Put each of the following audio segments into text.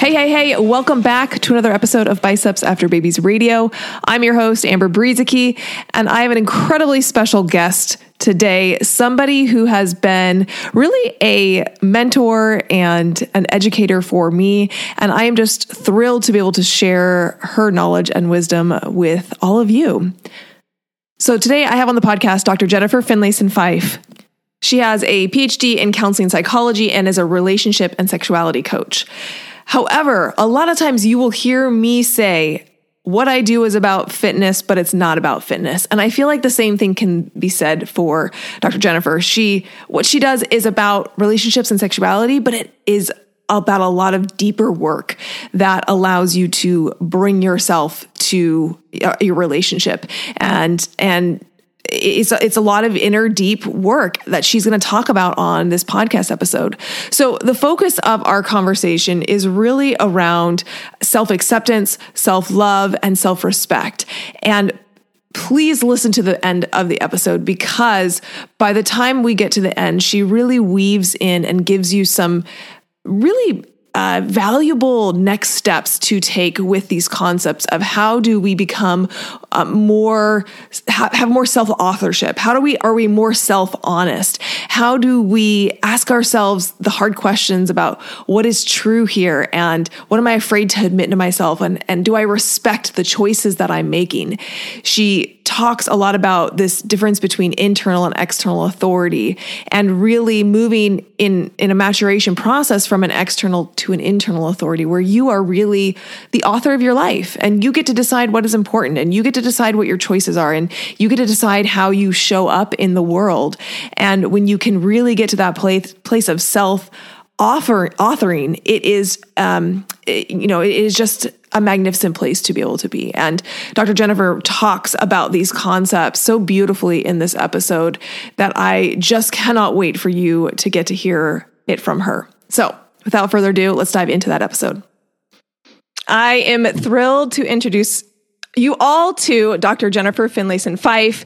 Hey, hey, hey, welcome back to another episode of Biceps After Babies Radio. I'm your host, Amber Brueseke, and I have an incredibly special guest today, somebody who has been really a mentor and an educator for me. And I am just thrilled to be able to share her knowledge and wisdom with all of you. So today I have on the podcast Dr. Jennifer Finlayson Fife. She has a PhD in counseling psychology and is a relationship and sexuality coach. However, a lot of times you will hear me say, what I do is about fitness, but it's not about fitness. And I feel like the same thing can be said for Dr. Jennifer. She, what she does is about relationships and sexuality, but it is about a lot of deeper work that allows you to bring yourself to uh, your relationship and and it's a, it's a lot of inner deep work that she's going to talk about on this podcast episode. So the focus of our conversation is really around self-acceptance, self-love and self-respect. And please listen to the end of the episode because by the time we get to the end, she really weaves in and gives you some really uh, valuable next steps to take with these concepts of how do we become uh, more ha- have more self authorship how do we are we more self honest how do we ask ourselves the hard questions about what is true here and what am i afraid to admit to myself? And and do i respect the choices that i'm making? She talks a lot about this difference between internal and external authority and really moving in in a maturation process from an external to an internal authority where you are really the author of your life and you get to decide what is important and you get to decide what your choices are and you get to decide how you show up in the world. And when you can really get to that place place of self authoring it is um it, you know it is just a magnificent place to be able to be. And Dr. Jennifer talks about these concepts so beautifully in this episode that I just cannot wait for you to get to hear it from her. So, without further ado, let's dive into that episode. I am thrilled to introduce you all to Dr. Jennifer Finlayson Fife.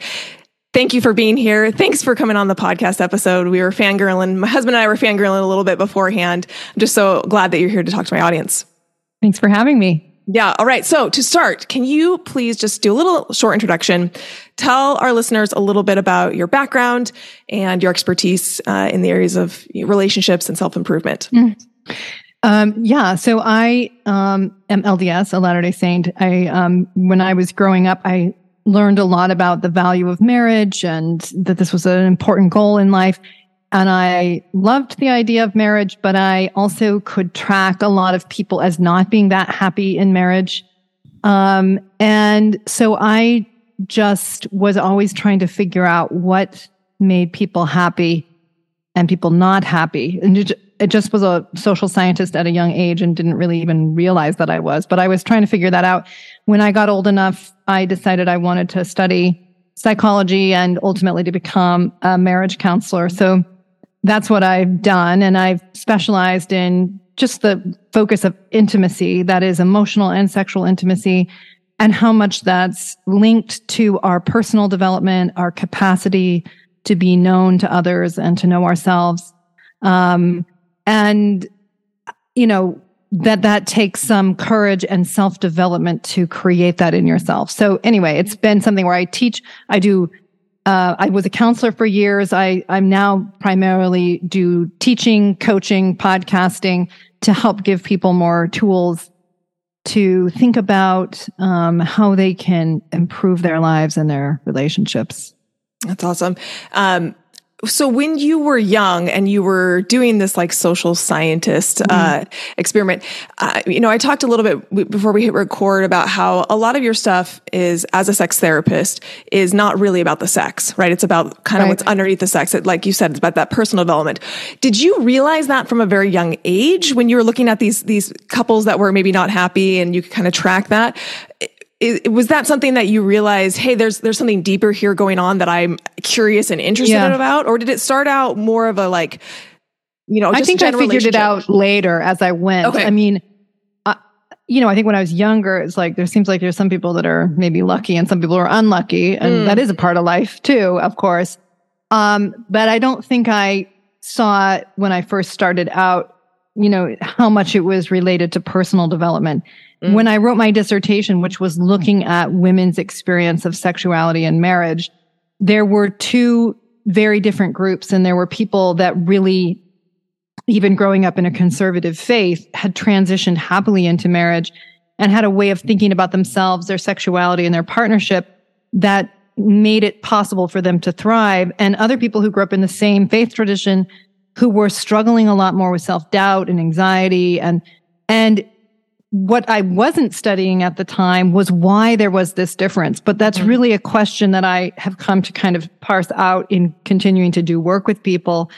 Thank you for being here. Thanks for coming on the podcast episode. We were fangirling. My husband and I were fangirling a little bit beforehand. I'm just so glad that you're here to talk to my audience. Thanks for having me. Yeah. All right. So to start, can you please just do a little short introduction? Tell our listeners a little bit about your background and your expertise uh, in the areas of relationships and self improvement. Mm. Um, yeah. So I um, am LDS, a Latter Day Saint. I um, when I was growing up, I learned a lot about the value of marriage and that this was an important goal in life. And I loved the idea of marriage, but I also could track a lot of people as not being that happy in marriage. Um, and so I just was always trying to figure out what made people happy and people not happy. And it, it just was a social scientist at a young age and didn't really even realize that I was, but I was trying to figure that out. When I got old enough, I decided I wanted to study psychology and ultimately to become a marriage counselor. So that's what I've done. And I've specialized in just the focus of intimacy, that is emotional and sexual intimacy, and how much that's linked to our personal development, our capacity to be known to others and to know ourselves. Um, and, you know, that that takes some courage and self development to create that in yourself. So anyway, it's been something where I teach, I do uh, I was a counselor for years. I, I'm now primarily do teaching, coaching, podcasting to help give people more tools to think about um, how they can improve their lives and their relationships. That's awesome. Um, so when you were young and you were doing this like social scientist uh, mm-hmm. experiment, uh, you know, I talked a little bit before we hit record about how a lot of your stuff is as a sex therapist is not really about the sex, right? It's about kind of right. what's underneath the sex. It, like you said, it's about that personal development. Did you realize that from a very young age when you were looking at these these couples that were maybe not happy and you could kind of track that? It, was that something that you realized hey there's there's something deeper here going on that i'm curious and interested yeah. about or did it start out more of a like you know i think i figured it out later as i went okay. i mean I, you know, I think when I was younger, it's like there seems like there's some people that are maybe lucky and some people are unlucky, and mm. that is a part of life too, of course. Um, but I don't think I saw when I first started out, you know, how much it was related to personal development. Mm. When I wrote my dissertation, which was looking at women's experience of sexuality and marriage, there were two very different groups and there were people that really even growing up in a conservative faith had transitioned happily into marriage and had a way of thinking about themselves, their sexuality and their partnership that made it possible for them to thrive and other people who grew up in the same faith tradition who were struggling a lot more with self-doubt and anxiety and and what I wasn't studying at the time was why there was this difference. But that's mm-hmm. really a question that I have come to kind of parse out in continuing to do work with people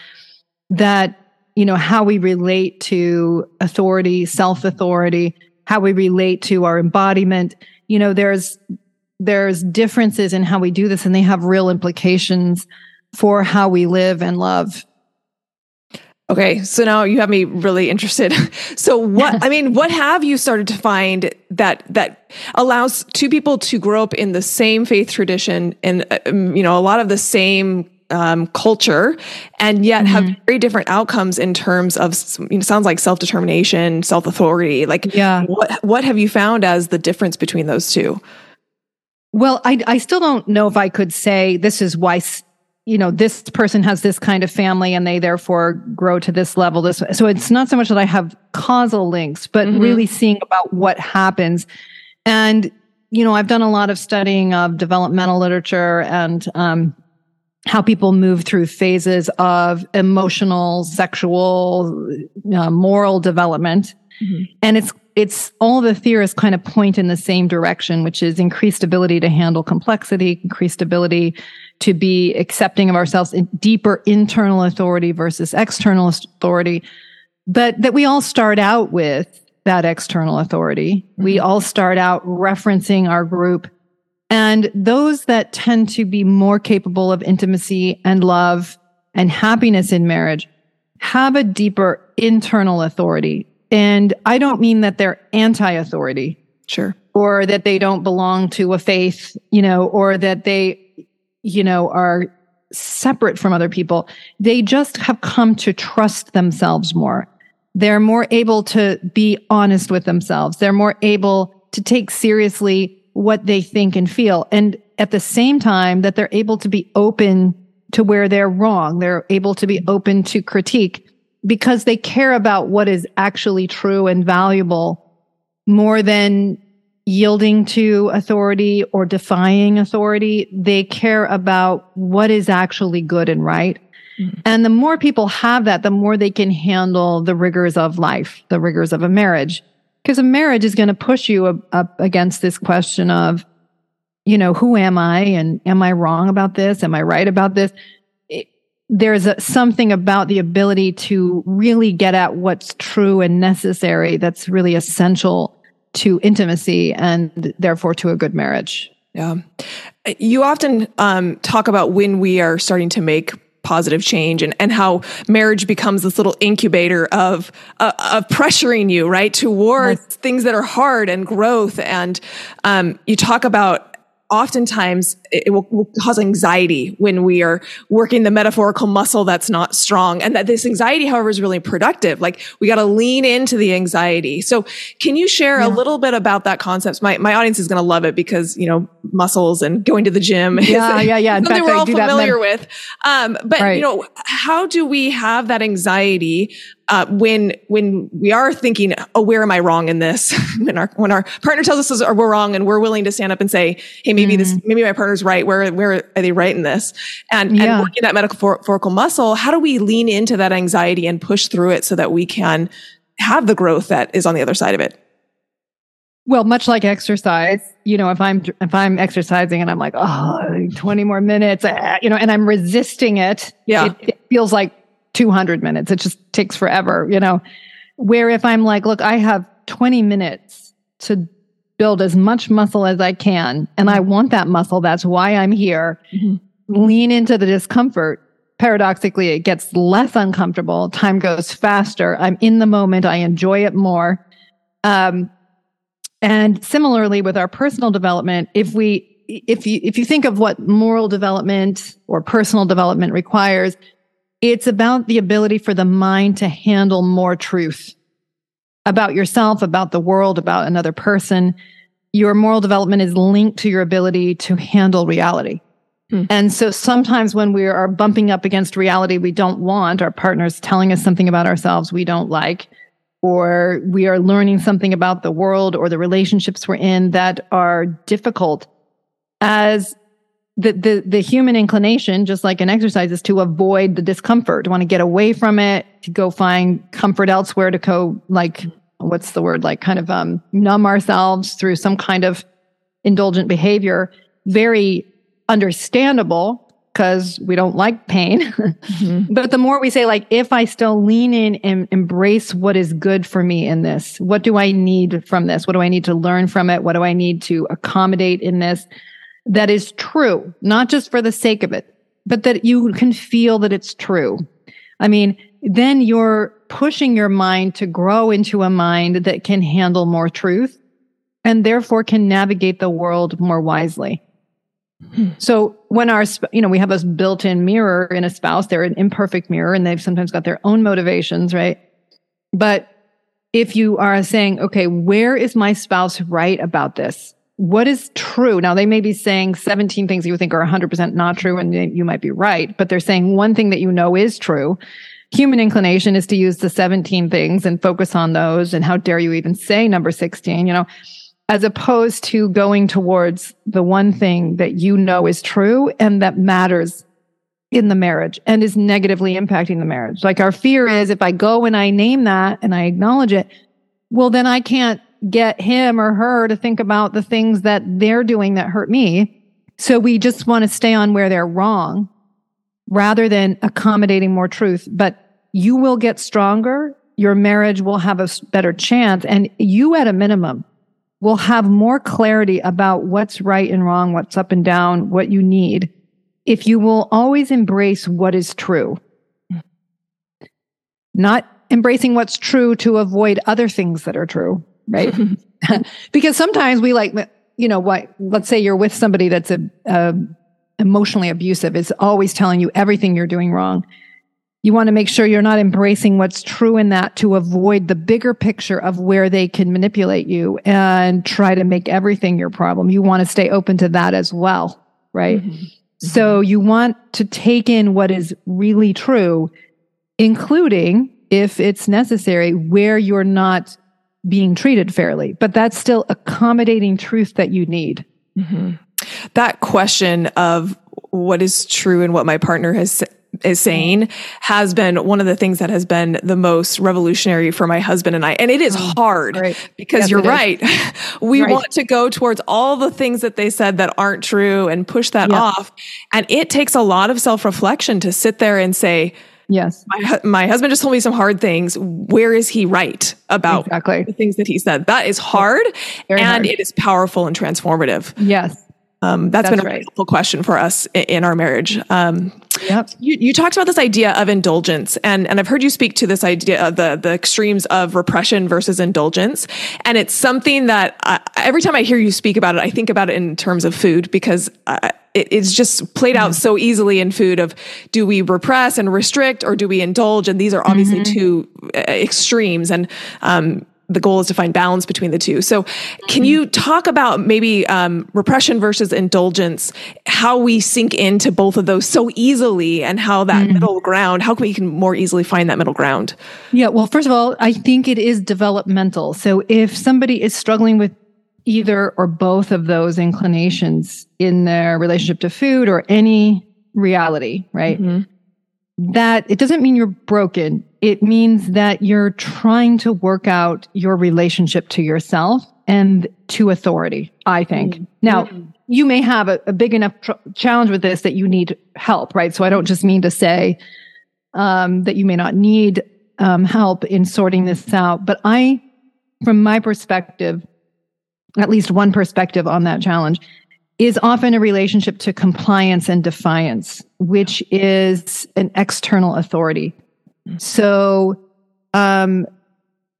that, you know, how we relate to authority, self authority, how we relate to our embodiment. You know, there's, there's differences in how we do this and they have real implications for how we live and love Okay, so now you have me really interested. So what I mean, what have you started to find that that allows two people to grow up in the same faith tradition and um, you know a lot of the same um, culture, and yet mm-hmm. have very different outcomes in terms of you know, sounds like self determination, self authority. Like, yeah, what what have you found as the difference between those two? Well, I I still don't know if I could say this is why you know this person has this kind of family and they therefore grow to this level this so it's not so much that i have causal links but mm-hmm. really seeing about what happens and you know i've done a lot of studying of developmental literature and um, how people move through phases of emotional sexual uh, moral development mm-hmm. and it's it's all the theorists kind of point in the same direction which is increased ability to handle complexity increased ability to be accepting of ourselves in deeper internal authority versus external authority, but that we all start out with that external authority. Mm-hmm. We all start out referencing our group. And those that tend to be more capable of intimacy and love and happiness in marriage have a deeper internal authority. And I don't mean that they're anti authority. Sure. Or that they don't belong to a faith, you know, or that they you know, are separate from other people. They just have come to trust themselves more. They're more able to be honest with themselves. They're more able to take seriously what they think and feel. And at the same time that they're able to be open to where they're wrong. They're able to be open to critique because they care about what is actually true and valuable more than yielding to authority or defying authority. They care about what is actually good and right. Mm-hmm. And the more people have that, the more they can handle the rigors of life, the rigors of a marriage. Because a marriage is going to push you up, up against this question of, you know, who am I? And am I wrong about this? Am I right about this? There's a, something about the ability to really get at what's true and necessary that's really essential to intimacy and therefore to a good marriage. Yeah. You often um, talk about when we are starting to make positive change and, and how marriage becomes this little incubator of uh, of pressuring you right towards yes. things that are hard and growth and um, you talk about oftentimes it will, will, cause anxiety when we are working the metaphorical muscle that's not strong. And that this anxiety however is really productive. Like we got to lean into the anxiety. So can you share yeah. a little bit about that concept? My, my audience is going to love it because you know muscles and going to the gym yeah yeah yeah. In something fact, we're all familiar with. Um, but right. you know how do we have that anxiety uh, when when we are thinking, oh, where am I wrong in this? when our when our partner tells us we're wrong, and we're willing to stand up and say, hey, maybe mm. this, maybe my partner's right. Where where are they right in this? And yeah. and working that metaphorical muscle, how do we lean into that anxiety and push through it so that we can have the growth that is on the other side of it? Well, much like exercise, you know, if I'm if I'm exercising and I'm like, oh, 20 more minutes, uh, you know, and I'm resisting it, yeah. it, it feels like 200 minutes. It just takes forever, you know. Where if I'm like, look, I have 20 minutes to build as much muscle as I can, and I want that muscle. That's why I'm here. Mm-hmm. Lean into the discomfort. Paradoxically, it gets less uncomfortable. Time goes faster. I'm in the moment. I enjoy it more. Um, and similarly with our personal development, if we if you if you think of what moral development or personal development requires, it's about the ability for the mind to handle more truth about yourself, about the world, about another person. Your moral development is linked to your ability to handle reality. Hmm. And so sometimes when we are bumping up against reality we don't want, our partners telling us something about ourselves we don't like, or we are learning something about the world or the relationships we're in that are difficult as the, the, the human inclination, just like an exercise, is to avoid the discomfort, to want to get away from it, to go find comfort elsewhere, to go like, what's the word? Like kind of um, numb ourselves through some kind of indulgent behavior. Very understandable because we don't like pain. Mm-hmm. but the more we say, like, if I still lean in and embrace what is good for me in this, what do I need from this? What do I need to learn from it? What do I need to accommodate in this? That is true, not just for the sake of it, but that you can feel that it's true. I mean, then you're pushing your mind to grow into a mind that can handle more truth and therefore can navigate the world more wisely. Hmm. So when our, you know, we have a built-in mirror in a spouse, they're an imperfect mirror and they've sometimes got their own motivations, right? But if you are saying, okay, where is my spouse right about this? What is true? Now they may be saying 17 things you think are 100% not true and you might be right, but they're saying one thing that you know is true. Human inclination is to use the 17 things and focus on those. And how dare you even say number 16, you know? as opposed to going towards the one thing that you know is true and that matters in the marriage and is negatively impacting the marriage. Like our fear is if I go and I name that and I acknowledge it, well, then I can't get him or her to think about the things that they're doing that hurt me. So we just want to stay on where they're wrong rather than accommodating more truth. But you will get stronger. Your marriage will have a better chance. And you, at a minimum, will have more clarity about what's right and wrong, what's up and down, what you need, if you will always embrace what is true. Not embracing what's true to avoid other things that are true, right? because sometimes we like, you know, what, let's say you're with somebody that's a, a emotionally abusive, is always telling you everything you're doing wrong you want to make sure you're not embracing what's true in that to avoid the bigger picture of where they can manipulate you and try to make everything your problem. You want to stay open to that as well, right? Mm-hmm. So mm-hmm. you want to take in what is really true, including if it's necessary, where you're not being treated fairly, but that's still accommodating truth that you need. Mm-hmm. That question of what is true and what my partner has is saying has been one of the things that has been the most revolutionary for my husband and I. And it is oh, hard right. because yes, you're right. we right. want to go towards all the things that they said that aren't true and push that off. And it takes a lot of self reflection to sit there and say, Yes. My, my husband just told me some hard things. Where is he right about exactly. the things that he said? That is hard Very and hard. it is powerful and transformative. Yes. Um, that's, that's been a right. helpful question for us in, our marriage. Um, yep. You, you, talked about this idea of indulgence, and, and I've heard you speak to this idea of the, the extremes of repression versus indulgence. And it's something that I, every time I hear you speak about it, I think about it in terms of food because uh, it, it's just played out so easily in food of do we repress and restrict or do we indulge? And these are obviously mm-hmm. two uh, extremes. And um, the goal is to find balance between the two. So, can you talk about maybe um, repression versus indulgence, how we sink into both of those so easily, and how that mm-hmm. middle ground, how can we can more easily find that middle ground? Yeah, well, first of all, I think it is developmental. So, if somebody is struggling with either or both of those inclinations in their relationship to food or any reality, right? Mm-hmm. That it doesn't mean you're broken it means that you're trying to work out your relationship to yourself and to authority, I think. Mm-hmm. Now, you may have a, a big enough tr- challenge with this that you need help, right? So I don't just mean to say um, that you may not need um, help in sorting this out, but I, from my perspective, at least one perspective on that challenge, is often a relationship to compliance and defiance, which is an external authority. So, um,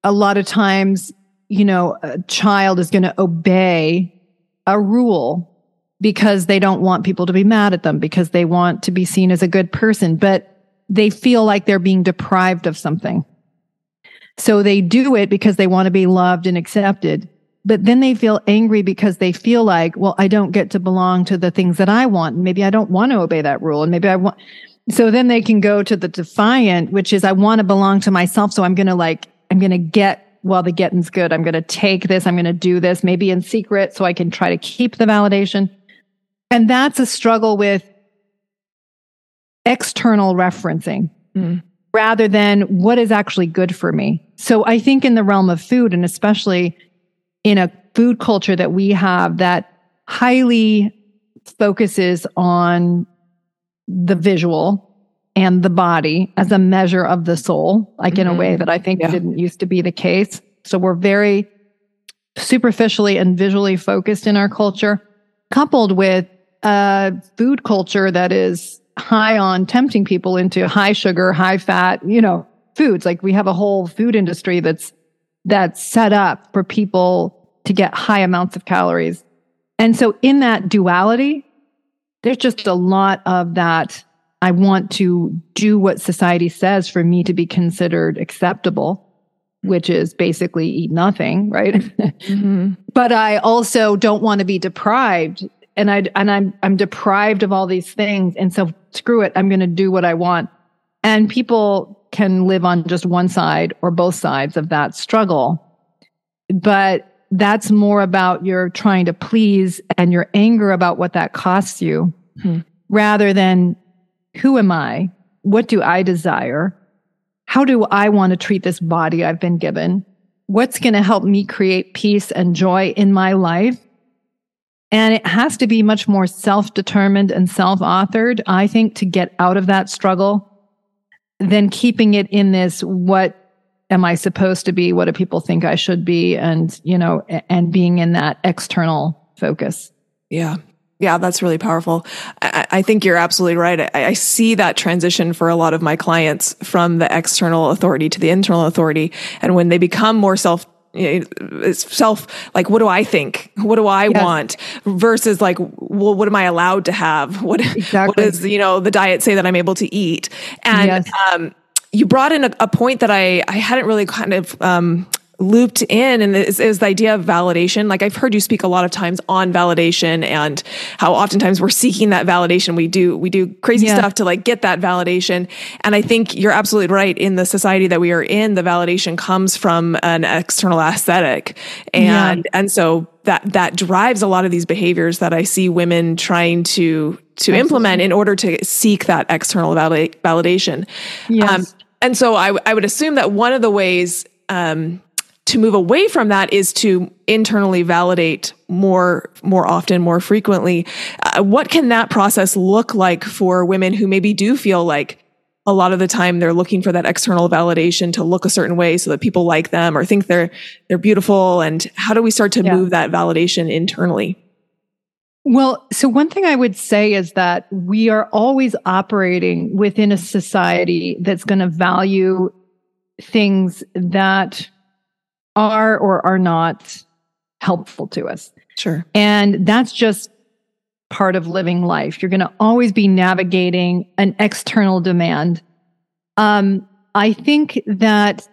a lot of times, you know, a child is going to obey a rule because they don't want people to be mad at them, because they want to be seen as a good person, but they feel like they're being deprived of something. So they do it because they want to be loved and accepted. But then they feel angry because they feel like, well, I don't get to belong to the things that I want. Maybe I don't want to obey that rule. And maybe I want, so then they can go to the defiant, which is I want to belong to myself. So I'm going to like, I'm going to get while the getting's good. I'm going to take this. I'm going to do this, maybe in secret, so I can try to keep the validation. And that's a struggle with external referencing mm. rather than what is actually good for me. So I think in the realm of food, and especially in a food culture that we have that highly focuses on the visual and the body as a measure of the soul, like mm-hmm. in a way mm-hmm. that I think yeah. didn't used to be the case. So we're very superficially and visually focused in our culture, coupled with a food culture that is high on tempting people into high sugar, high fat, you know, foods. Like we have a whole food industry that's that's set up for people to get high amounts of calories. And so in that duality, there's just a lot of that. I want to do what society says for me to be considered acceptable, which is basically eat nothing, right? Mm-hmm. but I also don't want to be deprived. And I and I'm I'm deprived of all these things. And so screw it, I'm gonna do what I want. And people can live on just one side or both sides of that struggle. But that's more about your trying to please and your anger about what that costs you hmm. rather than who am I? What do I desire? How do I want to treat this body I've been given? What's going to help me create peace and joy in my life? And it has to be much more self determined and self authored, I think, to get out of that struggle than keeping it in this what am I supposed to be? What do people think I should be? And, you know, and being in that external focus. Yeah. Yeah, that's really powerful. I, I think you're absolutely right. I, I, see that transition for a lot of my clients from the external authority to the internal authority. And when they become more self self like what do i think what do i yes. want versus like well what am i allowed to have what, exactly. what does you know the diet say that i'm able to eat and yes. um you brought in a, a, point that I, I hadn't really kind of um, looped in and is, is the idea of validation. Like I've heard you speak a lot of times on validation and how oftentimes we're seeking that validation. We do, we do crazy yeah. stuff to like get that validation. And I think you're absolutely right. In the society that we are in, the validation comes from an external aesthetic. And, yeah. and so that, that drives a lot of these behaviors that I see women trying to, to Absolutely. implement in order to seek that external validation. Yes. Um, and so I, I would assume that one of the ways um, to move away from that is to internally validate more more often more frequently. Uh, what can that process look like for women who maybe do feel like a lot of the time they're looking for that external validation to look a certain way so that people like them or think they're they're beautiful? And how do we start to yeah. move that validation internally well, so one thing I would say is that we are always operating within a society that's going to value things that are or are not helpful to us. Sure. And that's just part of living life. You're going to always be navigating an external demand. Um, I think that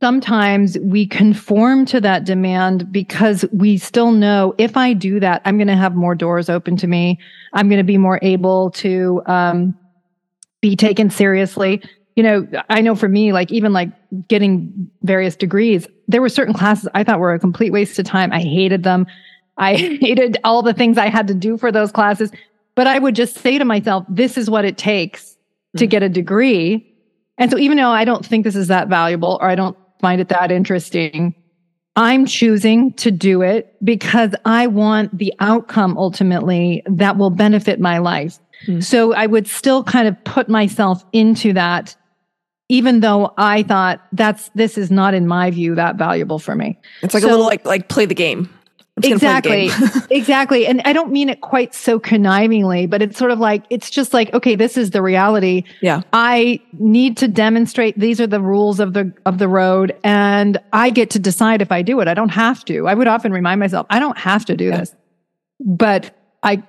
sometimes we conform to that demand because we still know if I do that, I'm going to have more doors open to me. I'm going to be more able to um, be taken seriously. You know, I know for me, like even like getting various degrees, there were certain classes I thought were a complete waste of time. I hated them. I hated all the things I had to do for those classes. But I would just say to myself, this is what it takes to mm. get a degree. And so even though I don't think this is that valuable or I don't find it that interesting, I'm choosing to do it because I want the outcome ultimately that will benefit my life. Mm. So I would still kind of put myself into that, even though I thought that's, this is not in my view that valuable for me. It's like so, a little like, like play the game. Exactly. exactly. And I don't mean it quite so connivingly, but it's sort of like, it's just like, okay, this is the reality. Yeah. I need to demonstrate these are the rules of the, of the road and I get to decide if I do it. I don't have to. I would often remind myself, I don't have to do yeah. this, but I,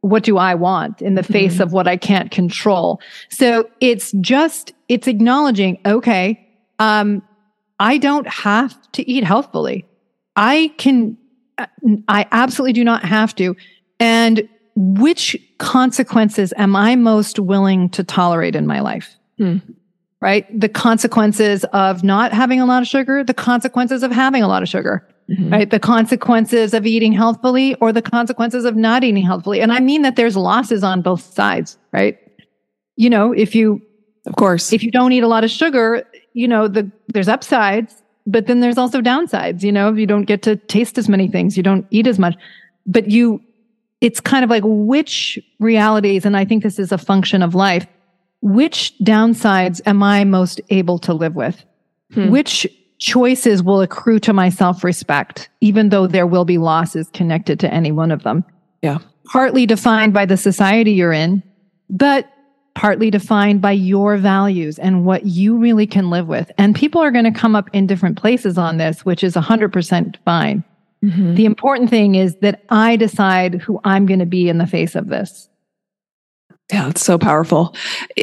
what do I want in the face mm-hmm. of what I can't control? So it's just, it's acknowledging, okay, um, I don't have to eat healthfully. I can I absolutely do not have to. And which consequences am I most willing to tolerate in my life? Hmm. Right? The consequences of not having a lot of sugar, the consequences of having a lot of sugar, mm-hmm. right? The consequences of eating healthfully or the consequences of not eating healthfully. And I mean that there's losses on both sides, right? You know, if you, of course, if you don't eat a lot of sugar, you know, the, there's upsides but then there's also downsides, you know, you don't get to taste as many things, you don't eat as much, but you, it's kind of like which realities, and I think this is a function of life, which downsides am I most able to live with? Hmm. Which choices will accrue to my self respect, even though there will be losses connected to any one of them? Yeah. Partly defined by the society you're in, but partly defined by your values and what you really can live with. And people are going to come up in different places on this, which is 100% fine. Mm-hmm. The important thing is that I decide who I'm going to be in the face of this. Yeah, it's so powerful.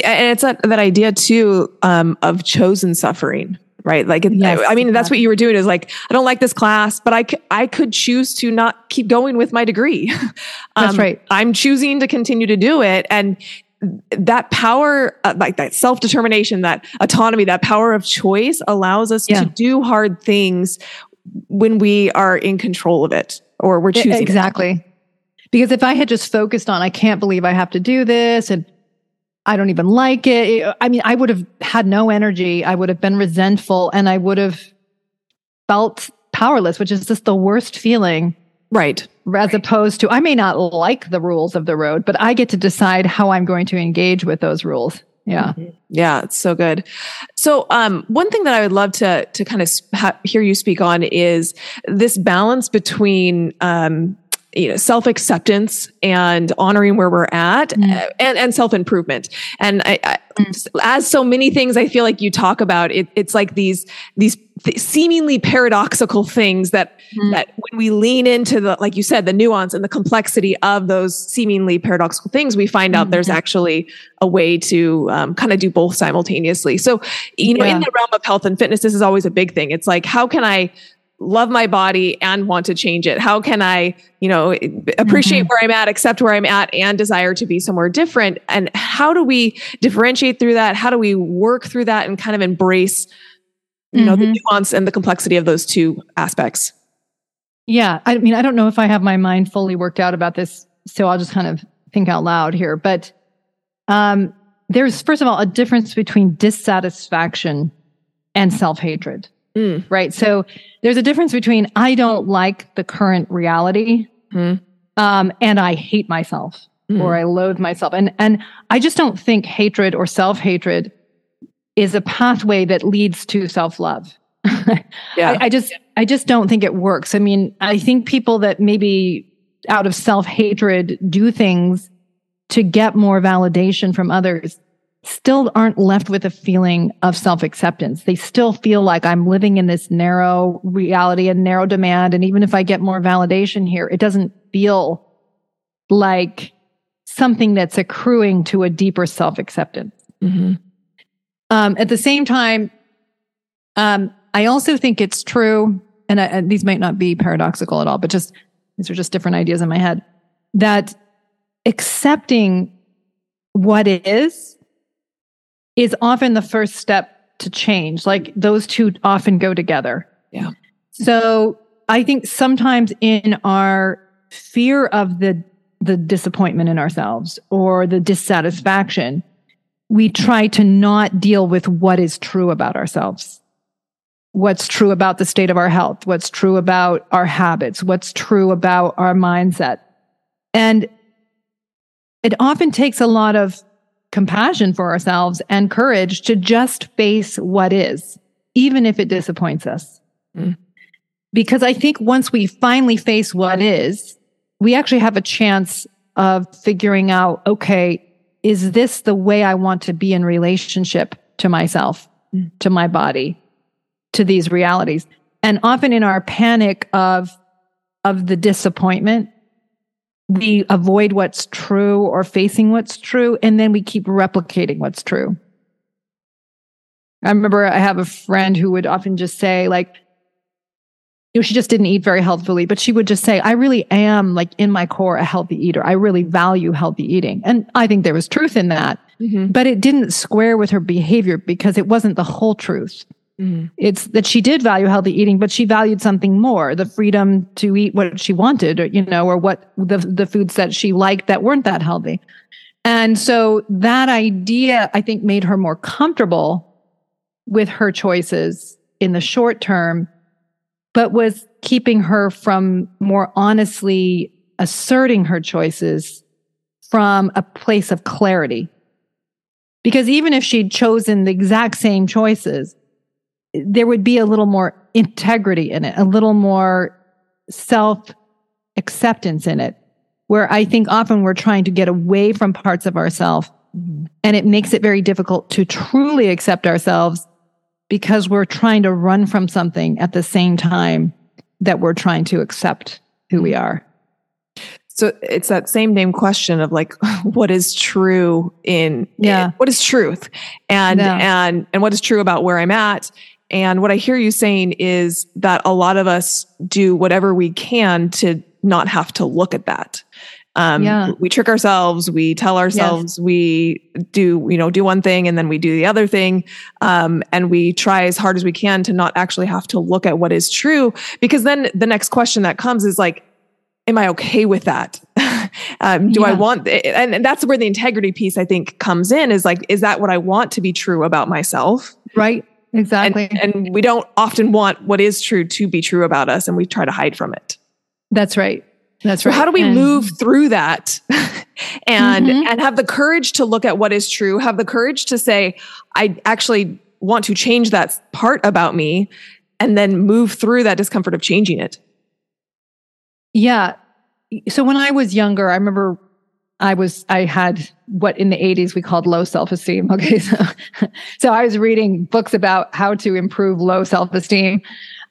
And it's that, that idea too um, of chosen suffering, right? Like, yes, I, I, mean, that's what you were doing is like, I don't like this class, but I, c- I could choose to not keep going with my degree. um, that's right. I'm choosing to continue to do it. And that power, uh, like that self determination, that autonomy, that power of choice allows us yeah. to do hard things when we are in control of it or we're choosing. Exactly. It. Because if I had just focused on, I can't believe I have to do this and I don't even like it. I mean, I would have had no energy. I would have been resentful and I would have felt powerless, which is just the worst feeling Right. As opposed to, I may not like the rules of the road, but I get to decide how I'm going to engage with those rules. Yeah. Mm-hmm. Yeah, it's so good. So, um, one thing that I would love to to kind of ha- hear you speak on is this balance between um, you know self acceptance and honoring where we're at mm. and and self improvement and I, I. as so many things I feel like you talk about it it's like these these th- seemingly paradoxical things that mm. that when we lean into the like you said the nuance and the complexity of those seemingly paradoxical things we find out there's mm-hmm. actually a way to um, kind of do both simultaneously so you know yeah. in the realm of health and fitness this is always a big thing it's like how can I love my body and want to change it? How can I, you know, appreciate mm-hmm. where I'm at, accept where I'm at, and desire to be somewhere different? And how do we differentiate through that? How do we work through that and kind of embrace, you mm-hmm. know, the mm-hmm. nuance and the complexity of those two aspects? Yeah. I mean, I don't know if I have my mind fully worked out about this, so I'll just kind of think out loud here. But um, there's, first of all, a difference between dissatisfaction and self hatred. Mm. Right. So there's a difference between I don't like the current reality mm. um, and I hate myself mm. or I loathe myself. And, and I just don't think hatred or self hatred is a pathway that leads to self love. yeah. I, I just, I just don't think it works. I mean, I think people that maybe out of self hatred do things to get more validation from others still aren't left with a feeling of self acceptance. They still feel like I'm living in this narrow reality and narrow demand. And even if I get more validation here, it doesn't feel like something that's accruing to a deeper self acceptance. Mm-hmm. Um, at the same time, um, I also think it's true, and, I, and these might not be paradoxical at all, but just these are just different ideas in my head that accepting what is is often the first step to change. Like those two often go together. Yeah. So I think sometimes in our fear of the the disappointment in ourselves or the dissatisfaction, we try to not deal with what is true about ourselves. What's true about the state of our health, what's true about our habits, what's true about our mindset. And it often takes a lot of compassion for ourselves and courage to just face what is, even if it disappoints us. Mm. Because I think once we finally face what is, we actually have a chance of figuring out, okay, is this the way I want to be in relationship to myself, mm. to my body, to these realities? And often in our panic of, of the disappointment, we avoid what's true or facing what's true, and then we keep replicating what's true. I remember I have a friend who would often just say, like, you know, she just didn't eat very healthfully, but she would just say, I really am like in my core a healthy eater. I really value healthy eating. And I think there was truth in that, mm-hmm. but it didn't square with her behavior because it wasn't the whole truth. Mm-hmm. It's that she did value healthy eating, but she valued something more, the freedom to eat what she wanted, or, you know, or what the, the foods that she liked that weren't that healthy. And so that idea, I think, made her more comfortable with her choices in the short term, but was keeping her from more honestly asserting her choices from a place of clarity. Because even if she'd chosen the exact same choices, there would be a little more integrity in it, a little more self acceptance in it, where I think often we're trying to get away from parts of ourselves and it makes it very difficult to truly accept ourselves because we're trying to run from something at the same time that we're trying to accept who we are. So it's that same name question of like, what is true in, yeah. In, what is truth and, yeah. and, and what is true about where I'm at and what I hear you saying is that a lot of us do whatever we can to not have to look at that. Um, yeah. we trick ourselves, we tell ourselves yes. we do, you know, do one thing and then we do the other thing. Um, and we try as hard as we can to not actually have to look at what is true. Because then the next question that comes is like, am I okay with that? um, do yeah. I want, and, and that's where the integrity piece I think comes in is like, is that what I want to be true about myself? Right. Exactly. And, and we don't often want what is true to be true about us and we try to hide from it. That's right. That's right. how do we and, move through that and mm-hmm. and have the courage to look at what is true, have the courage to say I actually want to change that part about me and then move through that discomfort of changing it. Yeah. So when I was younger, I remember I was I had what in the 80s we called low self-esteem. Okay. So so I was reading books about how to improve low self-esteem.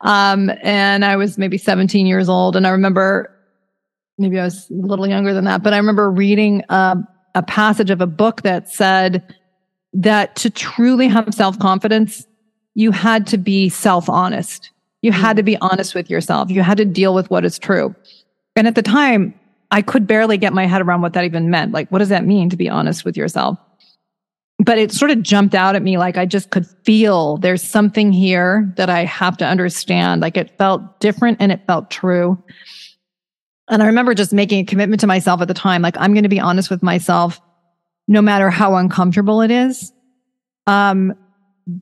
Um, and I was maybe 17 years old. And I remember maybe I was a little younger than that, but I remember reading a, a passage of a book that said that to truly have self-confidence, you had to be self-honest. You had to be honest with yourself. You had to deal with what is true. And at the time, I could barely get my head around what that even meant. Like, what does that mean to be honest with yourself? But it sort of jumped out at me like I just could feel there's something here that I have to understand. Like it felt different and it felt true. And I remember just making a commitment to myself at the time like, I'm going to be honest with myself no matter how uncomfortable it is. Um,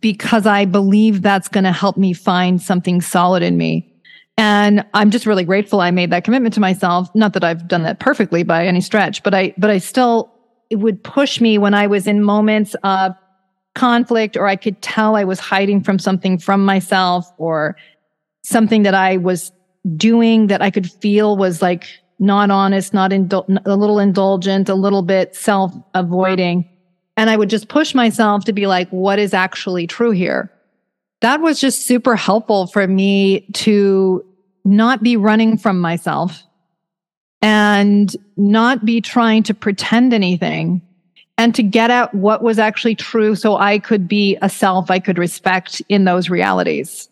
because I believe that's going to help me find something solid in me. And I'm just really grateful I made that commitment to myself. Not that I've done that perfectly by any stretch, but I, but I still, it would push me when I was in moments of conflict or I could tell I was hiding from something from myself or something that I was doing that I could feel was like not honest, not indul- a little indulgent, a little bit self avoiding. And I would just push myself to be like, what is actually true here? That was just super helpful for me to not be running from myself and not be trying to pretend anything and to get at what was actually true so I could be a self I could respect in those realities.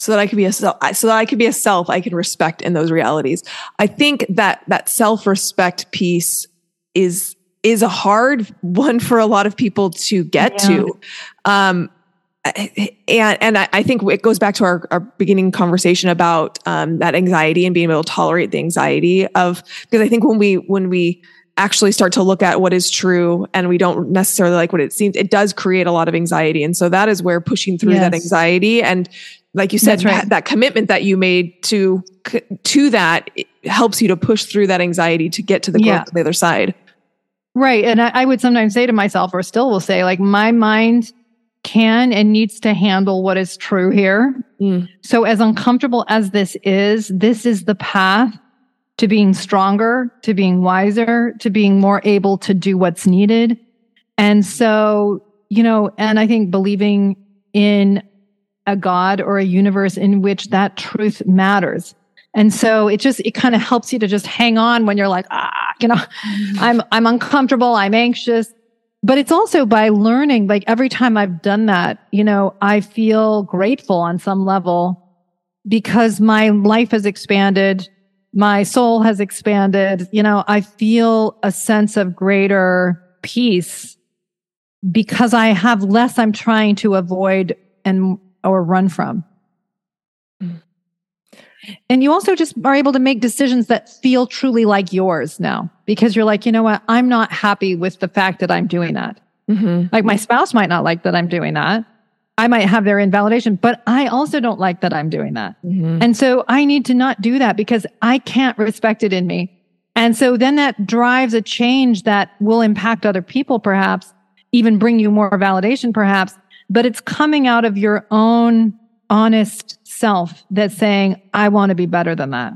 so that I could be a self, so that I could be a self I can respect in those realities. I think that that self respect piece is is a hard one for a lot of people to get yeah. to. Um, and and I think it goes back to our, our beginning conversation about um, that anxiety and being able to tolerate the anxiety of because I think when we when we actually start to look at what is true and we don't necessarily like what it seems it does create a lot of anxiety and so that is where pushing through yes. that anxiety and like you said right. that, that, commitment that you made to to that helps you to push through that anxiety to get to the yeah. growth on the other side right and I, I would sometimes say to myself or still will say like my mind can and needs to handle what is true here. Mm. So, as uncomfortable as this is, this is the path to being stronger, to being wiser, to being more able to do what's needed. And so, you know, and I think believing in a God or a universe in which that truth matters. And so it just it kind of helps you to just hang on when you're like, ah, you know, mm. I'm I'm uncomfortable, I'm anxious but it's also by learning like every time i've done that you know i feel grateful on some level because my life has expanded my soul has expanded you know i feel a sense of greater peace because i have less i'm trying to avoid and or run from mm. And you also just are able to make decisions that feel truly like yours now because you're like, you know what? I'm not happy with the fact that I'm doing that. Mm-hmm. Like my spouse might not like that I'm doing that. I might have their invalidation, but I also don't like that I'm doing that. Mm-hmm. And so I need to not do that because I can't respect it in me. And so then that drives a change that will impact other people, perhaps, even bring you more validation, perhaps, but it's coming out of your own honest self that's saying, I want to be better than that.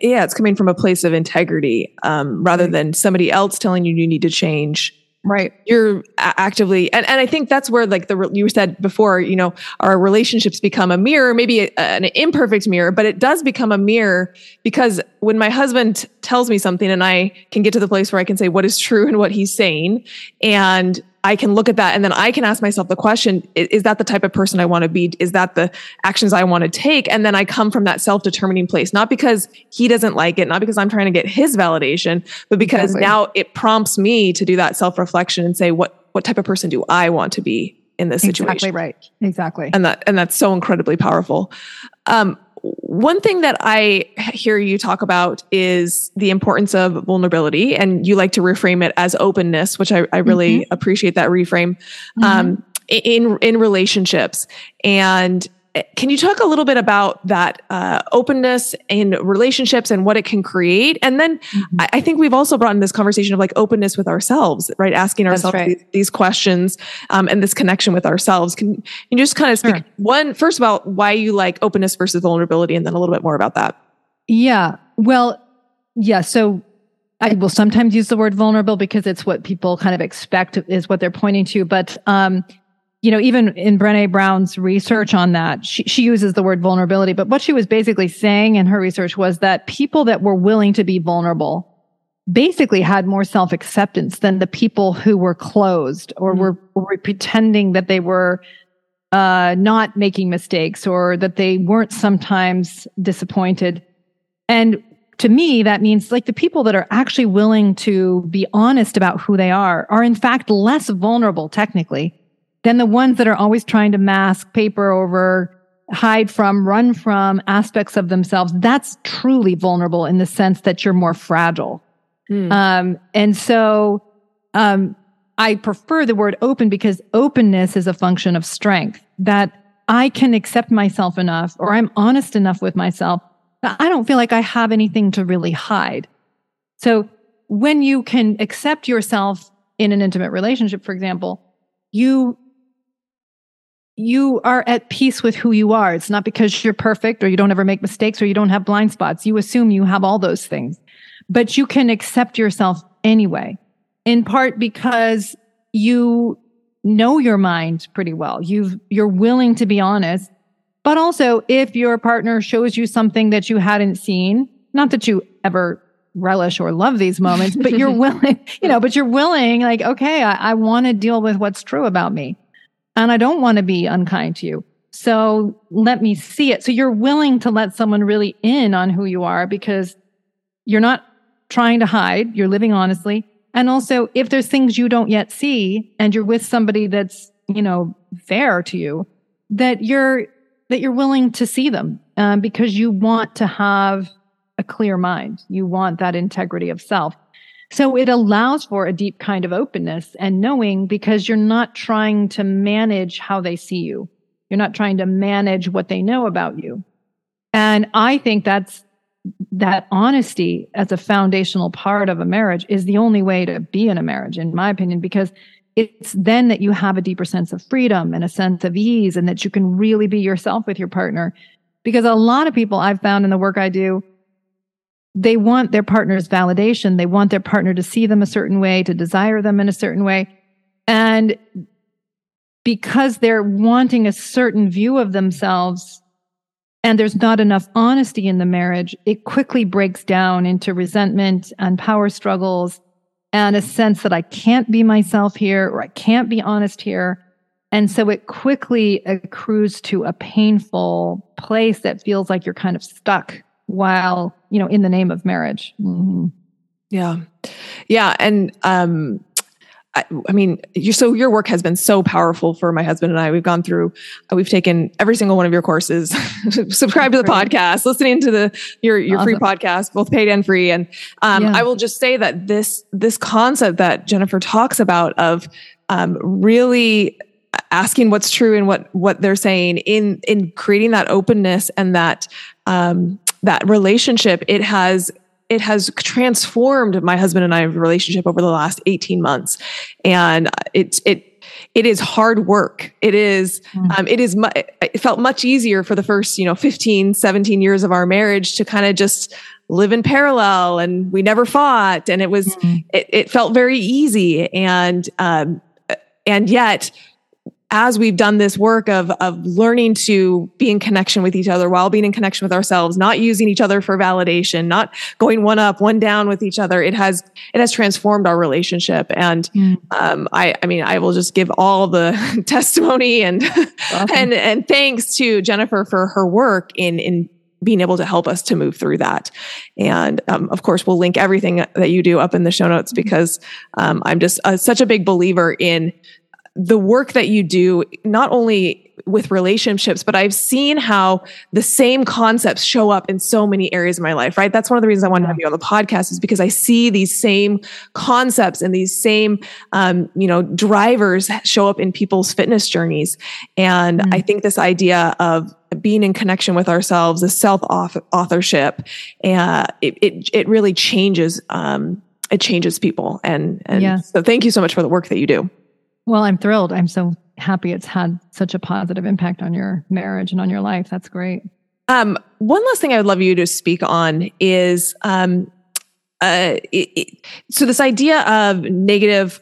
Yeah, it's coming from a place of integrity um, rather than somebody else telling you you need to change. Right. You're actively, and, and I think that's where, like the you said before, you know, our relationships become a mirror, maybe a, an imperfect mirror, but it does become a mirror because when my husband tells me something and I can get to the place where I can say what is true and what he's saying, and I can look at that and then I can ask myself the question, is, is that the type of person I want to be? Is that the actions I want to take? And then I come from that self-determining place, not because he doesn't like it, not because I'm trying to get his validation, but because exactly. now it prompts me to do that self-reflection and say, what, what type of person do I want to be in this situation? Exactly right. Exactly. And that, and that's so incredibly powerful. Um, one thing that I hear you talk about is the importance of vulnerability, and you like to reframe it as openness, which I, I really mm-hmm. appreciate that reframe mm-hmm. um, in in relationships. And can you talk a little bit about that uh, openness in relationships and what it can create? And then mm-hmm. I, I, think we've also brought in this conversation of like openness with ourselves, right? Asking ourselves right. these, these, questions um, and this connection with ourselves. Can you just kind of speak sure. one first all? why you like openness versus vulnerability, and then a little bit more about that? Yeah. Well, yeah. So I will sometimes use the word vulnerable because it's what people kind of expect is what they're pointing to. But um, you know, even in Brene Brown's research on that, she, she uses the word vulnerability. But what she was basically saying in her research was that people that were willing to be vulnerable basically had more self acceptance than the people who were closed or mm-hmm. were, were, pretending that they were uh, not making mistakes or that they weren't sometimes disappointed. And to me, that means like the people that are actually willing to be honest about who they are are in fact less vulnerable technically than the ones that are always trying to mask, paper over, hide from, run from aspects of themselves. That's truly vulnerable in the sense that you're more fragile. Hmm. Um, and so um, I prefer the word open because openness is a function of strength that I can accept myself enough or I'm honest enough with myself. I don't feel like I have anything to really hide. So when you can accept yourself in an intimate relationship, for example, you you are at peace with who you are. It's not because you're perfect or you don't ever make mistakes or you don't have blind spots. You assume you have all those things, but you can accept yourself anyway, in part because you know your mind pretty well. you you're willing to be honest, but also if your partner shows you something that you hadn't seen, not that you ever relish or love these moments, but you're willing, you know, but you're willing, like, okay, I, I want to deal with what's true about me and I don't want to be unkind to you. So let me see it. So you're willing to let someone really in on who you are because you're not trying to hide, you're living honestly. And also, if there's things you don't yet see and you're with somebody that's, you know, fair to you, that you're that you're willing to see them um, because you want to have a clear mind. You want that integrity of self. So it allows for a deep kind of openness and knowing because you're not trying to manage how they see you. You're not trying to manage what they know about you. And I think that's that honesty as a foundational part of a marriage is the only way to be in a marriage, in my opinion, because it's then that you have a deeper sense of freedom and a sense of ease and that you can really be yourself with your partner. Because a lot of people I've found in the work I do, they want their partner's validation. They want their partner to see them a certain way, to desire them in a certain way. And because they're wanting a certain view of themselves and there's not enough honesty in the marriage, it quickly breaks down into resentment and power struggles and a sense that I can't be myself here or I can't be honest here. And so it quickly accrues to a painful place that feels like you're kind of stuck while, you know, in the name of marriage. Mm-hmm. Yeah. Yeah. And, um, I, I, mean, you so your work has been so powerful for my husband and I. We've gone through, uh, we've taken every single one of your courses, subscribe to the podcast, listening to the your your awesome. free podcast, both paid and free. And um, yeah. I will just say that this this concept that Jennifer talks about of um, really asking what's true and what what they're saying in in creating that openness and that um, that relationship, it has it has transformed my husband and I relationship over the last 18 months. And it's, it, it is hard work. It is, mm. um, it is, mu- it felt much easier for the first, you know, 15, 17 years of our marriage to kind of just live in parallel and we never fought. And it was, mm. it, it, felt very easy. And, um, and yet as we've done this work of of learning to be in connection with each other while being in connection with ourselves not using each other for validation not going one up one down with each other it has it has transformed our relationship and mm. um, i i mean i will just give all the testimony and awesome. and and thanks to jennifer for her work in in being able to help us to move through that. And um, of course, we'll link everything that you do up in the show notes because um, I'm just uh, such a big believer in the work that you do, not only with relationships, but I've seen how the same concepts show up in so many areas of my life, right? That's one of the reasons I wanted to have you on the podcast is because I see these same concepts and these same, um, you know, drivers show up in people's fitness journeys. And mm-hmm. I think this idea of being in connection with ourselves, the self authorship, uh, it, it, it really changes, um, it changes people. And, and yeah. so thank you so much for the work that you do. Well, I'm thrilled. I'm so happy it's had such a positive impact on your marriage and on your life. That's great. Um, one last thing I would love you to speak on is um, uh, it, it, so this idea of negative.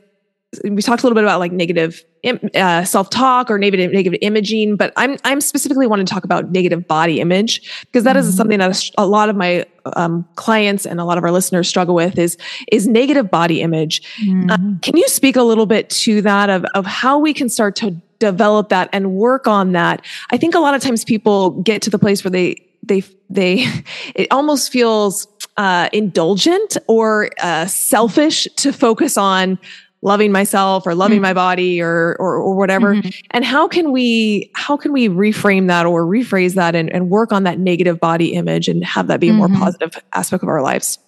We talked a little bit about like negative uh, self-talk or negative negative imaging, but I'm I'm specifically want to talk about negative body image because that mm-hmm. is something that a lot of my um, clients and a lot of our listeners struggle with is is negative body image. Uh, mm-hmm. Uh, can you speak a little bit to that of of how we can start to develop that and work on that? I think a lot of times people get to the place where they they they it almost feels uh, indulgent or uh, selfish to focus on loving myself or loving mm-hmm. my body or, or, or whatever mm-hmm. and how can we how can we reframe that or rephrase that and, and work on that negative body image and have that be a more mm-hmm. positive aspect of our lives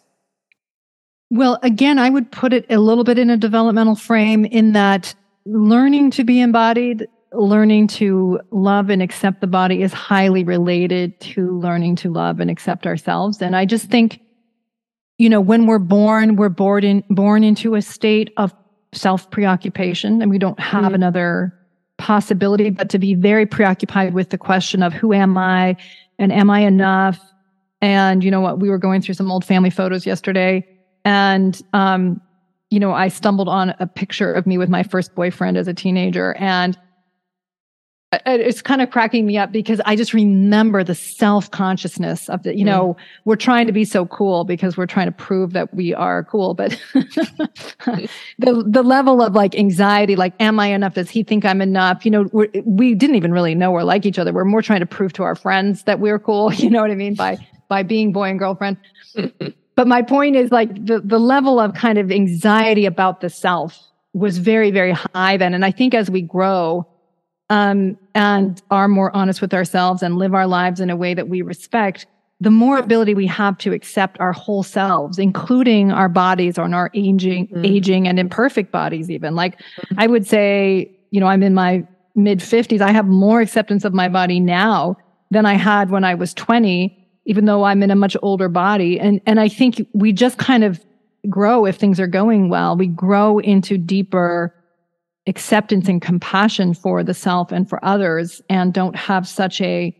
well again i would put it a little bit in a developmental frame in that learning to be embodied learning to love and accept the body is highly related to learning to love and accept ourselves and i just think you know when we're born we're born in born into a state of self preoccupation and we don't have mm-hmm. another possibility but to be very preoccupied with the question of who am I and am I enough? And you know what? We were going through some old family photos yesterday and, um, you know, I stumbled on a picture of me with my first boyfriend as a teenager and it's kind of cracking me up because I just remember the self consciousness of the, you know, mm. we're trying to be so cool because we're trying to prove that we are cool, but the the level of like anxiety, like, am I enough? Does he think I'm enough? You know, we're, we didn't even really know we're like each other. We're more trying to prove to our friends that we're cool. You know what I mean by by being boy and girlfriend. but my point is like the the level of kind of anxiety about the self was very very high then, and I think as we grow um, and are more honest with ourselves and live our lives in a way that we respect, the more ability we have to accept our whole selves, including our bodies or our aging, mm-hmm. aging and imperfect bodies, even. Like mm-hmm. I would say, you know, I'm in my mid 50s. I have more acceptance of my body now than I had when I was 20, even though I'm in a much older body. And and I think we just kind of grow if things are going well. We grow into deeper acceptance and compassion for the self and for others and don't have such a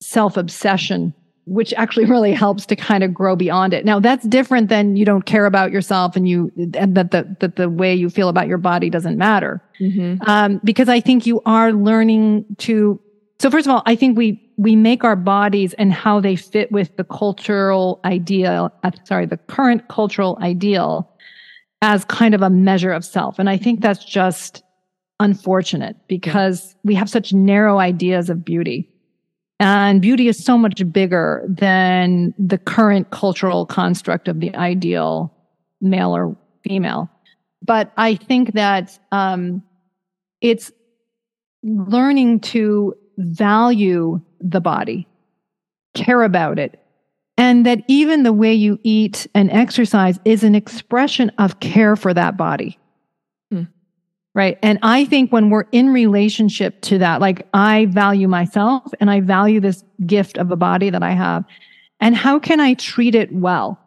self obsession which actually really helps to kind of grow beyond it. Now that's different than you don't care about yourself and you and that the that the way you feel about your body doesn't matter. Mm-hmm. Um, because I think you are learning to. So first of all, I think we we make our bodies and how they fit with the cultural ideal. Uh, sorry, the current cultural ideal as kind of a measure of self. And I think that's just unfortunate because we have such narrow ideas of beauty. And beauty is so much bigger than the current cultural construct of the ideal male or female. But I think that um, it's learning to value the body, care about it, and that even the way you eat and exercise is an expression of care for that body. Hmm. Right. And I think when we're in relationship to that, like I value myself and I value this gift of a body that I have. And how can I treat it well?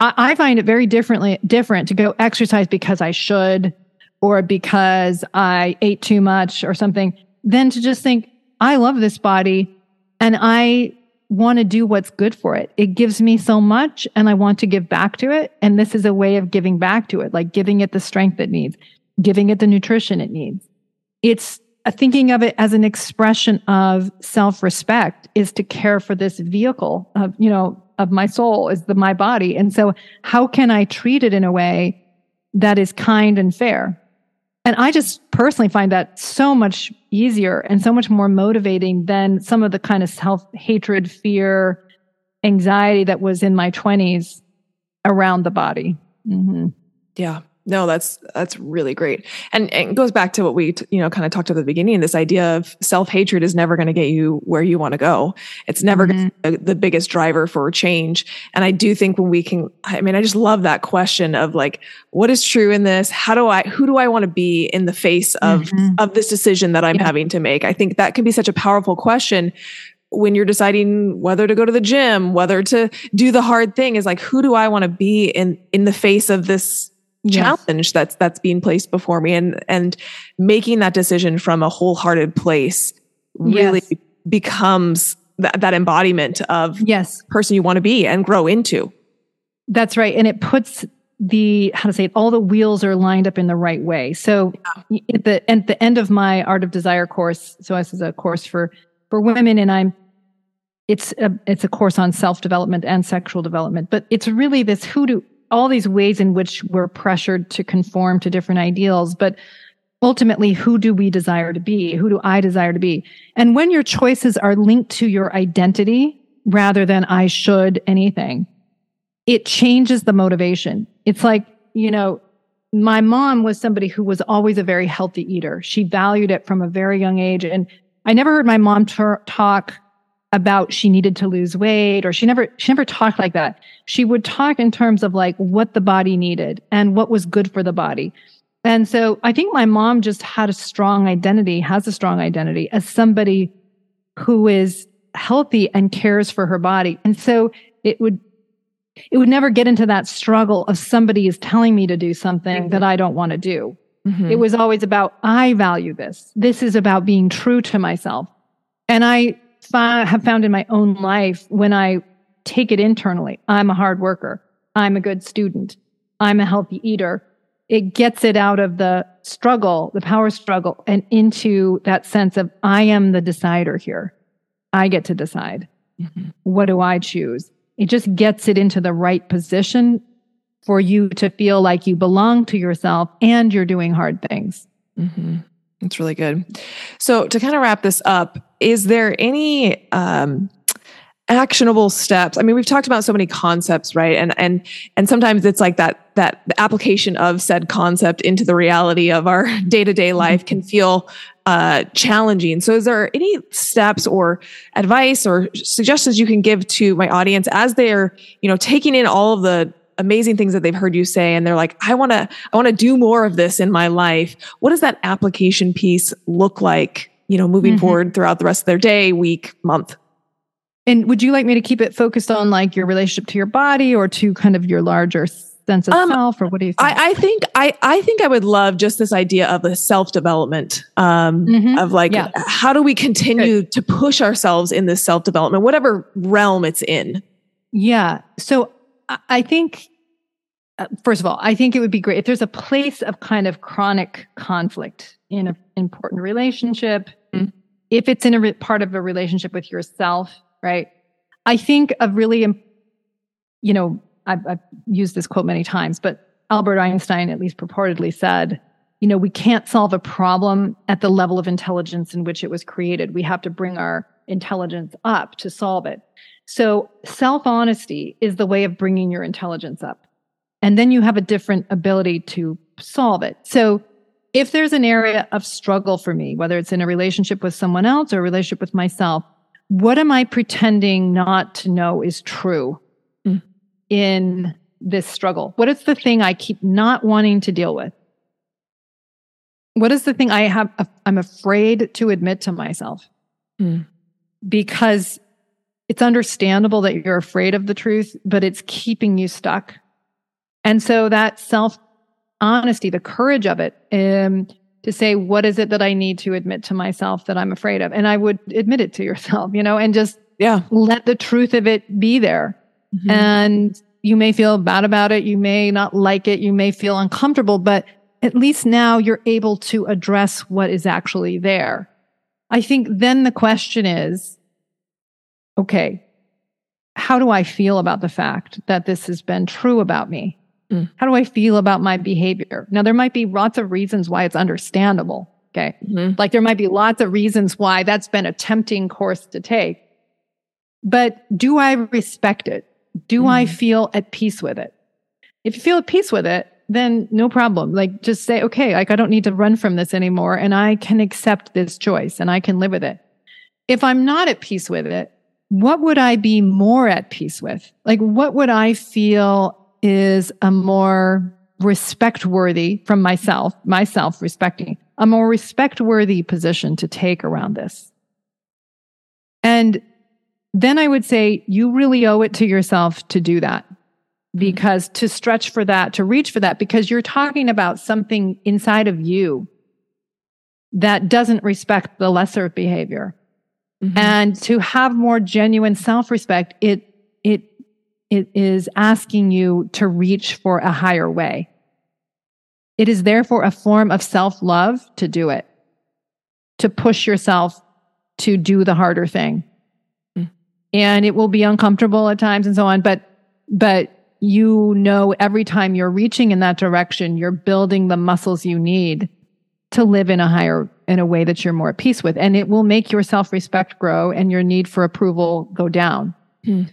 I, I find it very differently different to go exercise because I should or because I ate too much or something than to just think, I love this body and I want to do what's good for it. It gives me so much and I want to give back to it. And this is a way of giving back to it, like giving it the strength it needs, giving it the nutrition it needs. It's uh, thinking of it as an expression of self-respect is to care for this vehicle of, you know, of my soul is the my body. And so how can I treat it in a way that is kind and fair? And I just personally find that so much easier and so much more motivating than some of the kind of self hatred, fear, anxiety that was in my 20s around the body. Mm-hmm. Yeah no that's that's really great and, and it goes back to what we t- you know kind of talked at the beginning this idea of self-hatred is never going to get you where you want to go it's never mm-hmm. the, the biggest driver for change and i do think when we can i mean i just love that question of like what is true in this how do i who do i want to be in the face of mm-hmm. of this decision that i'm yeah. having to make i think that can be such a powerful question when you're deciding whether to go to the gym whether to do the hard thing is like who do i want to be in in the face of this challenge yes. that's that's being placed before me and and making that decision from a wholehearted place really yes. becomes that, that embodiment of yes person you want to be and grow into that's right and it puts the how to say it all the wheels are lined up in the right way so yeah. at the at the end of my art of desire course so this is a course for for women and i'm it's a it's a course on self development and sexual development but it's really this who do all these ways in which we're pressured to conform to different ideals, but ultimately, who do we desire to be? Who do I desire to be? And when your choices are linked to your identity rather than I should anything, it changes the motivation. It's like, you know, my mom was somebody who was always a very healthy eater. She valued it from a very young age. And I never heard my mom t- talk about she needed to lose weight or she never she never talked like that. She would talk in terms of like what the body needed and what was good for the body. And so i think my mom just had a strong identity has a strong identity as somebody who is healthy and cares for her body. And so it would it would never get into that struggle of somebody is telling me to do something mm-hmm. that i don't want to do. Mm-hmm. it was always about i value this. This is about being true to myself. And i have found in my own life when I take it internally, I'm a hard worker. I'm a good student. I'm a healthy eater. it gets it out of the struggle, the power struggle, and into that sense of I am the decider here. I get to decide. Mm-hmm. What do I choose? It just gets it into the right position for you to feel like you belong to yourself and you're doing hard things. Mm-hmm. That's really good. So, to kind of wrap this up, is there any um, actionable steps? I mean we've talked about so many concepts right? And and and sometimes it's like that that the application of said concept into the reality of our day-to-day mm-hmm. life can feel uh, challenging. So is there any steps or advice or suggestions you can give to my audience as they're you know taking in all of the amazing things that they've heard you say and they're like i want to i want to do more of this in my life what does that application piece look like you know moving mm-hmm. forward throughout the rest of their day week month and would you like me to keep it focused on like your relationship to your body or to kind of your larger sense of um, self or what do you think? I, I, think I, I think I would love just this idea of the self-development um, mm-hmm. of like yeah. how do we continue Good. to push ourselves in this self-development, whatever realm it's in. Yeah. So I think uh, first of all, I think it would be great if there's a place of kind of chronic conflict in an important relationship. Mm-hmm. If it's in a re- part of a relationship with yourself, right? I think of really, you know, I've, I've used this quote many times, but Albert Einstein at least purportedly said, you know, we can't solve a problem at the level of intelligence in which it was created. We have to bring our intelligence up to solve it. So self honesty is the way of bringing your intelligence up. And then you have a different ability to solve it. So if there's an area of struggle for me, whether it's in a relationship with someone else or a relationship with myself, what am I pretending not to know is true mm. in this struggle? What is the thing I keep not wanting to deal with? What is the thing I have, I'm afraid to admit to myself? Mm. Because it's understandable that you're afraid of the truth, but it's keeping you stuck. And so that self honesty, the courage of it, um, to say, what is it that I need to admit to myself that I'm afraid of? And I would admit it to yourself, you know, and just yeah, let the truth of it be there. Mm-hmm. And you may feel bad about it. You may not like it. You may feel uncomfortable, but at least now you're able to address what is actually there. I think then the question is, okay, how do I feel about the fact that this has been true about me? Mm. How do I feel about my behavior? Now, there might be lots of reasons why it's understandable. Okay. Mm-hmm. Like there might be lots of reasons why that's been a tempting course to take. But do I respect it? Do mm. I feel at peace with it? If you feel at peace with it, then no problem. Like just say, okay, like I don't need to run from this anymore and I can accept this choice and I can live with it. If I'm not at peace with it, what would I be more at peace with? Like what would I feel is a more respect worthy from myself, myself respecting, a more respect worthy position to take around this. And then I would say you really owe it to yourself to do that because to stretch for that, to reach for that, because you're talking about something inside of you that doesn't respect the lesser behavior. Mm-hmm. And to have more genuine self respect, it, it it is asking you to reach for a higher way. It is therefore a form of self love to do it, to push yourself to do the harder thing. Mm. And it will be uncomfortable at times and so on, but, but you know, every time you're reaching in that direction, you're building the muscles you need to live in a higher, in a way that you're more at peace with. And it will make your self respect grow and your need for approval go down. Mm.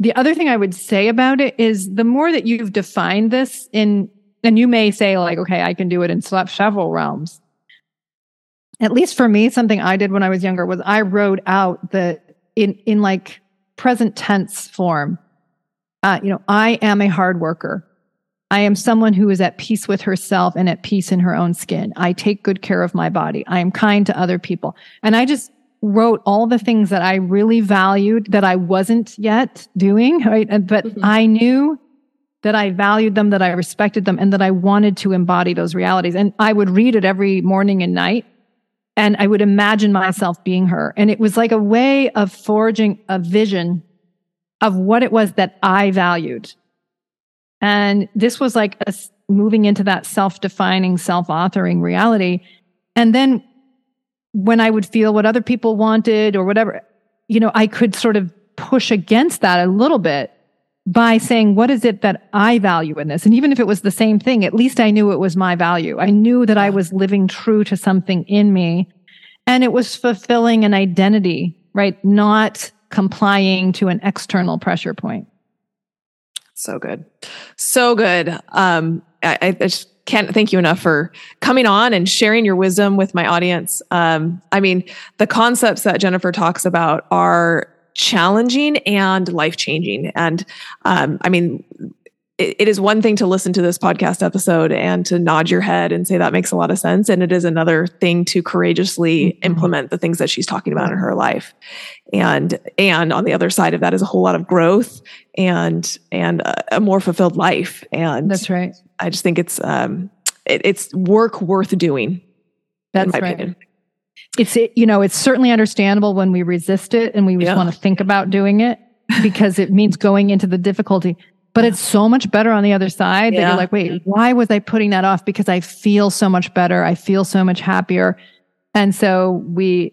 The other thing I would say about it is the more that you've defined this in, and you may say like, okay, I can do it in slap several realms. At least for me, something I did when I was younger was I wrote out the in in like present tense form. Uh, you know, I am a hard worker. I am someone who is at peace with herself and at peace in her own skin. I take good care of my body. I am kind to other people. And I just wrote all the things that I really valued that I wasn't yet doing, right? But mm-hmm. I knew that I valued them, that I respected them, and that I wanted to embody those realities. And I would read it every morning and night. And I would imagine myself being her. And it was like a way of forging a vision of what it was that I valued. And this was like a, moving into that self defining, self authoring reality. And then when I would feel what other people wanted or whatever, you know, I could sort of push against that a little bit by saying, what is it that I value in this? And even if it was the same thing, at least I knew it was my value. I knew that I was living true to something in me and it was fulfilling an identity, right? Not complying to an external pressure point. So good. So good. Um, I, I just can't thank you enough for coming on and sharing your wisdom with my audience. Um, I mean, the concepts that Jennifer talks about are challenging and life changing. And um, I mean, it, it is one thing to listen to this podcast episode and to nod your head and say that makes a lot of sense. And it is another thing to courageously mm-hmm. implement the things that she's talking about in her life. And, and on the other side of that is a whole lot of growth and, and a, a more fulfilled life. And that's right. I just think it's, um, it, it's work worth doing. That's right. Opinion it's you know it's certainly understandable when we resist it and we just yeah. want to think about doing it because it means going into the difficulty but it's so much better on the other side yeah. that you're like wait why was i putting that off because i feel so much better i feel so much happier and so we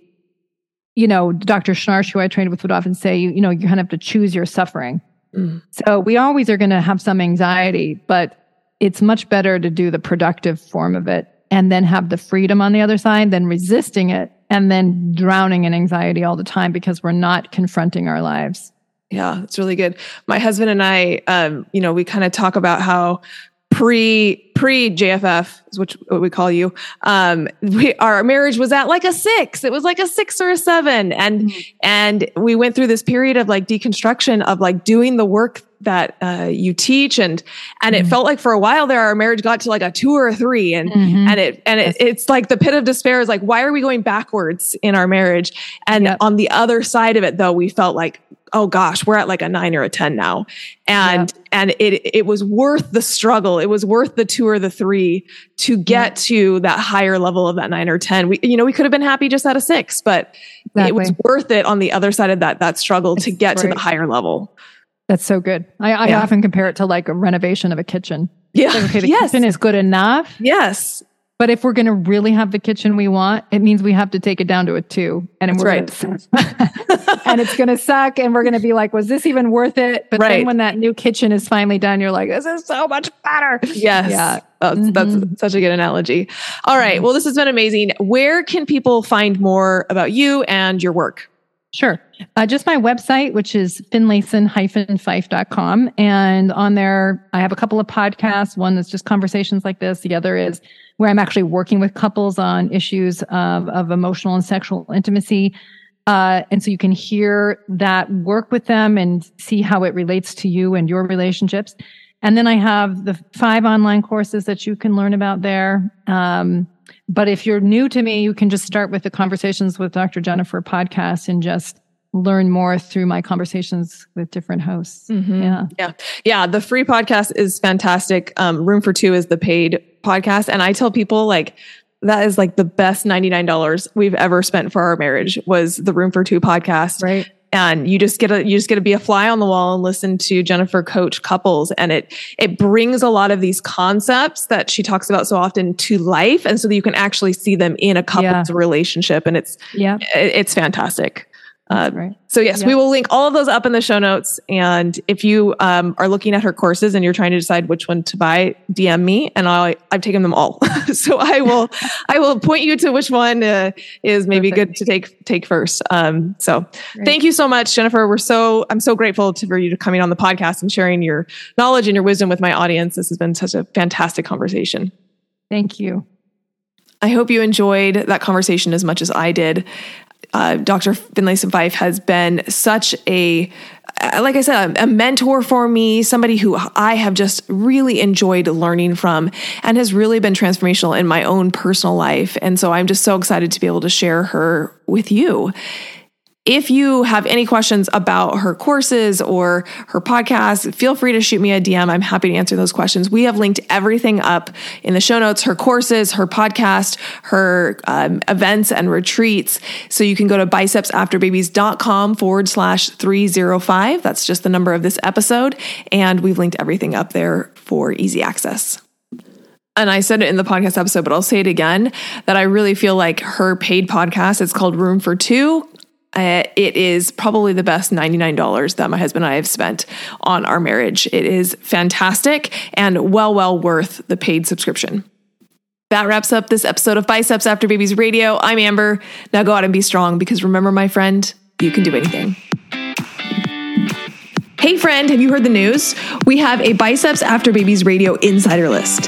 you know dr schnarch who i trained with would often say you, you know you kind of have to choose your suffering mm. so we always are going to have some anxiety but it's much better to do the productive form of it and then have the freedom on the other side than resisting it and then drowning in anxiety all the time because we're not confronting our lives. Yeah, it's really good. My husband and I, um, you know, we kind of talk about how pre pre JFF is which what we call you. Um, we, our marriage was at like a six. It was like a six or a seven, and mm-hmm. and we went through this period of like deconstruction of like doing the work that uh, you teach and and mm-hmm. it felt like for a while there our marriage got to like a two or a three and mm-hmm. and it and it, it's like the pit of despair is like why are we going backwards in our marriage and yep. on the other side of it though we felt like oh gosh we're at like a nine or a ten now and yep. and it it was worth the struggle it was worth the two or the three to get yep. to that higher level of that nine or ten we you know we could have been happy just at a six but exactly. it was worth it on the other side of that that struggle it's to get to the higher level that's so good. I, I yeah. often compare it to like a renovation of a kitchen. Yeah. Like, okay, the yes. kitchen is good enough. Yes. But if we're going to really have the kitchen we want, it means we have to take it down to a two, and That's we're right. Gonna, and it's going to suck, and we're going to be like, "Was this even worth it?" But right. then when that new kitchen is finally done, you're like, "This is so much better." Yes, yeah, that's, mm-hmm. that's such a good analogy. All right, mm-hmm. well, this has been amazing. Where can people find more about you and your work? Sure. Uh, just my website, which is finlayson-fife.com. And on there, I have a couple of podcasts. One that's just conversations like this. The other is where I'm actually working with couples on issues of, of emotional and sexual intimacy. Uh, and so you can hear that work with them and see how it relates to you and your relationships. And then I have the five online courses that you can learn about there. Um, but if you're new to me, you can just start with the Conversations with Dr. Jennifer podcast and just learn more through my conversations with different hosts. Mm-hmm. Yeah. Yeah. Yeah. The free podcast is fantastic. Um, Room for Two is the paid podcast. And I tell people like, that is like the best $99 we've ever spent for our marriage was the Room for Two podcast. Right and you just get a you just get to be a fly on the wall and listen to Jennifer coach couples. And it it brings a lot of these concepts that she talks about so often to life. And so that you can actually see them in a couple's yeah. relationship. And it's yeah. it, it's fantastic uh, right. So yes, we will link all of those up in the show notes. And if you um, are looking at her courses and you're trying to decide which one to buy, DM me, and I I've taken them all. so I will I will point you to which one uh, is maybe Perfect. good to take take first. Um, so Great. thank you so much, Jennifer. We're so I'm so grateful to, for you to coming on the podcast and sharing your knowledge and your wisdom with my audience. This has been such a fantastic conversation. Thank you. I hope you enjoyed that conversation as much as I did uh, Dr. Finlayson Fife has been such a, uh, like I said, a, a mentor for me, somebody who I have just really enjoyed learning from and has really been transformational in my own personal life. And so I'm just so excited to be able to share her with you. If you have any questions about her courses or her podcast, feel free to shoot me a DM. I'm happy to answer those questions. We have linked everything up in the show notes her courses, her podcast, her um, events and retreats. So you can go to bicepsafterbabies.com forward slash 305. That's just the number of this episode. And we've linked everything up there for easy access. and I said it in the podcast episode, but I'll say it again that I really feel like her paid podcast, it's called Room for Two. Uh, it is probably the best $99 that my husband and I have spent on our marriage. It is fantastic and well, well worth the paid subscription. That wraps up this episode of Biceps After Babies Radio. I'm Amber. Now go out and be strong because remember, my friend, you can do anything. Hey, friend, have you heard the news? We have a Biceps After Babies Radio insider list.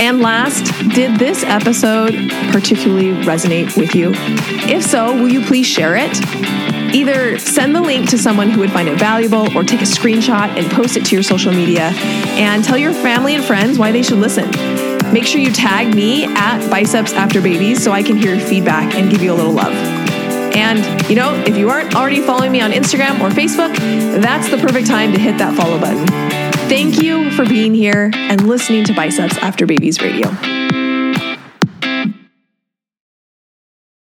And last, did this episode particularly resonate with you? If so, will you please share it? Either send the link to someone who would find it valuable or take a screenshot and post it to your social media and tell your family and friends why they should listen. Make sure you tag me at Biceps After Babies so I can hear your feedback and give you a little love. And, you know, if you aren't already following me on Instagram or Facebook, that's the perfect time to hit that follow button. Thank you for being here and listening to Biceps After Babies Radio.